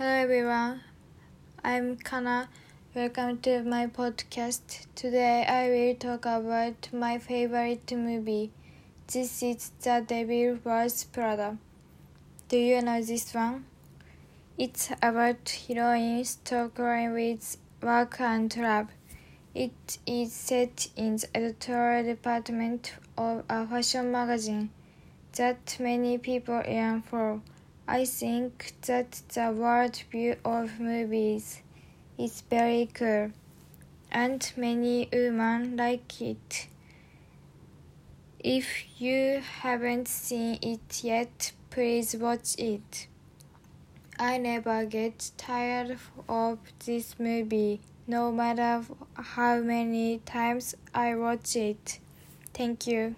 Hello everyone, I'm Kana. Welcome to my podcast. Today I will talk about my favorite movie. This is The Devil Wears Prada. Do you know this one? It's about heroine struggling with work and love. It is set in the editorial department of a fashion magazine that many people yearn for. I think that the world view of movies is very cool, and many women like it. If you haven't seen it yet, please watch it. I never get tired of this movie, no matter how many times I watch it. Thank you.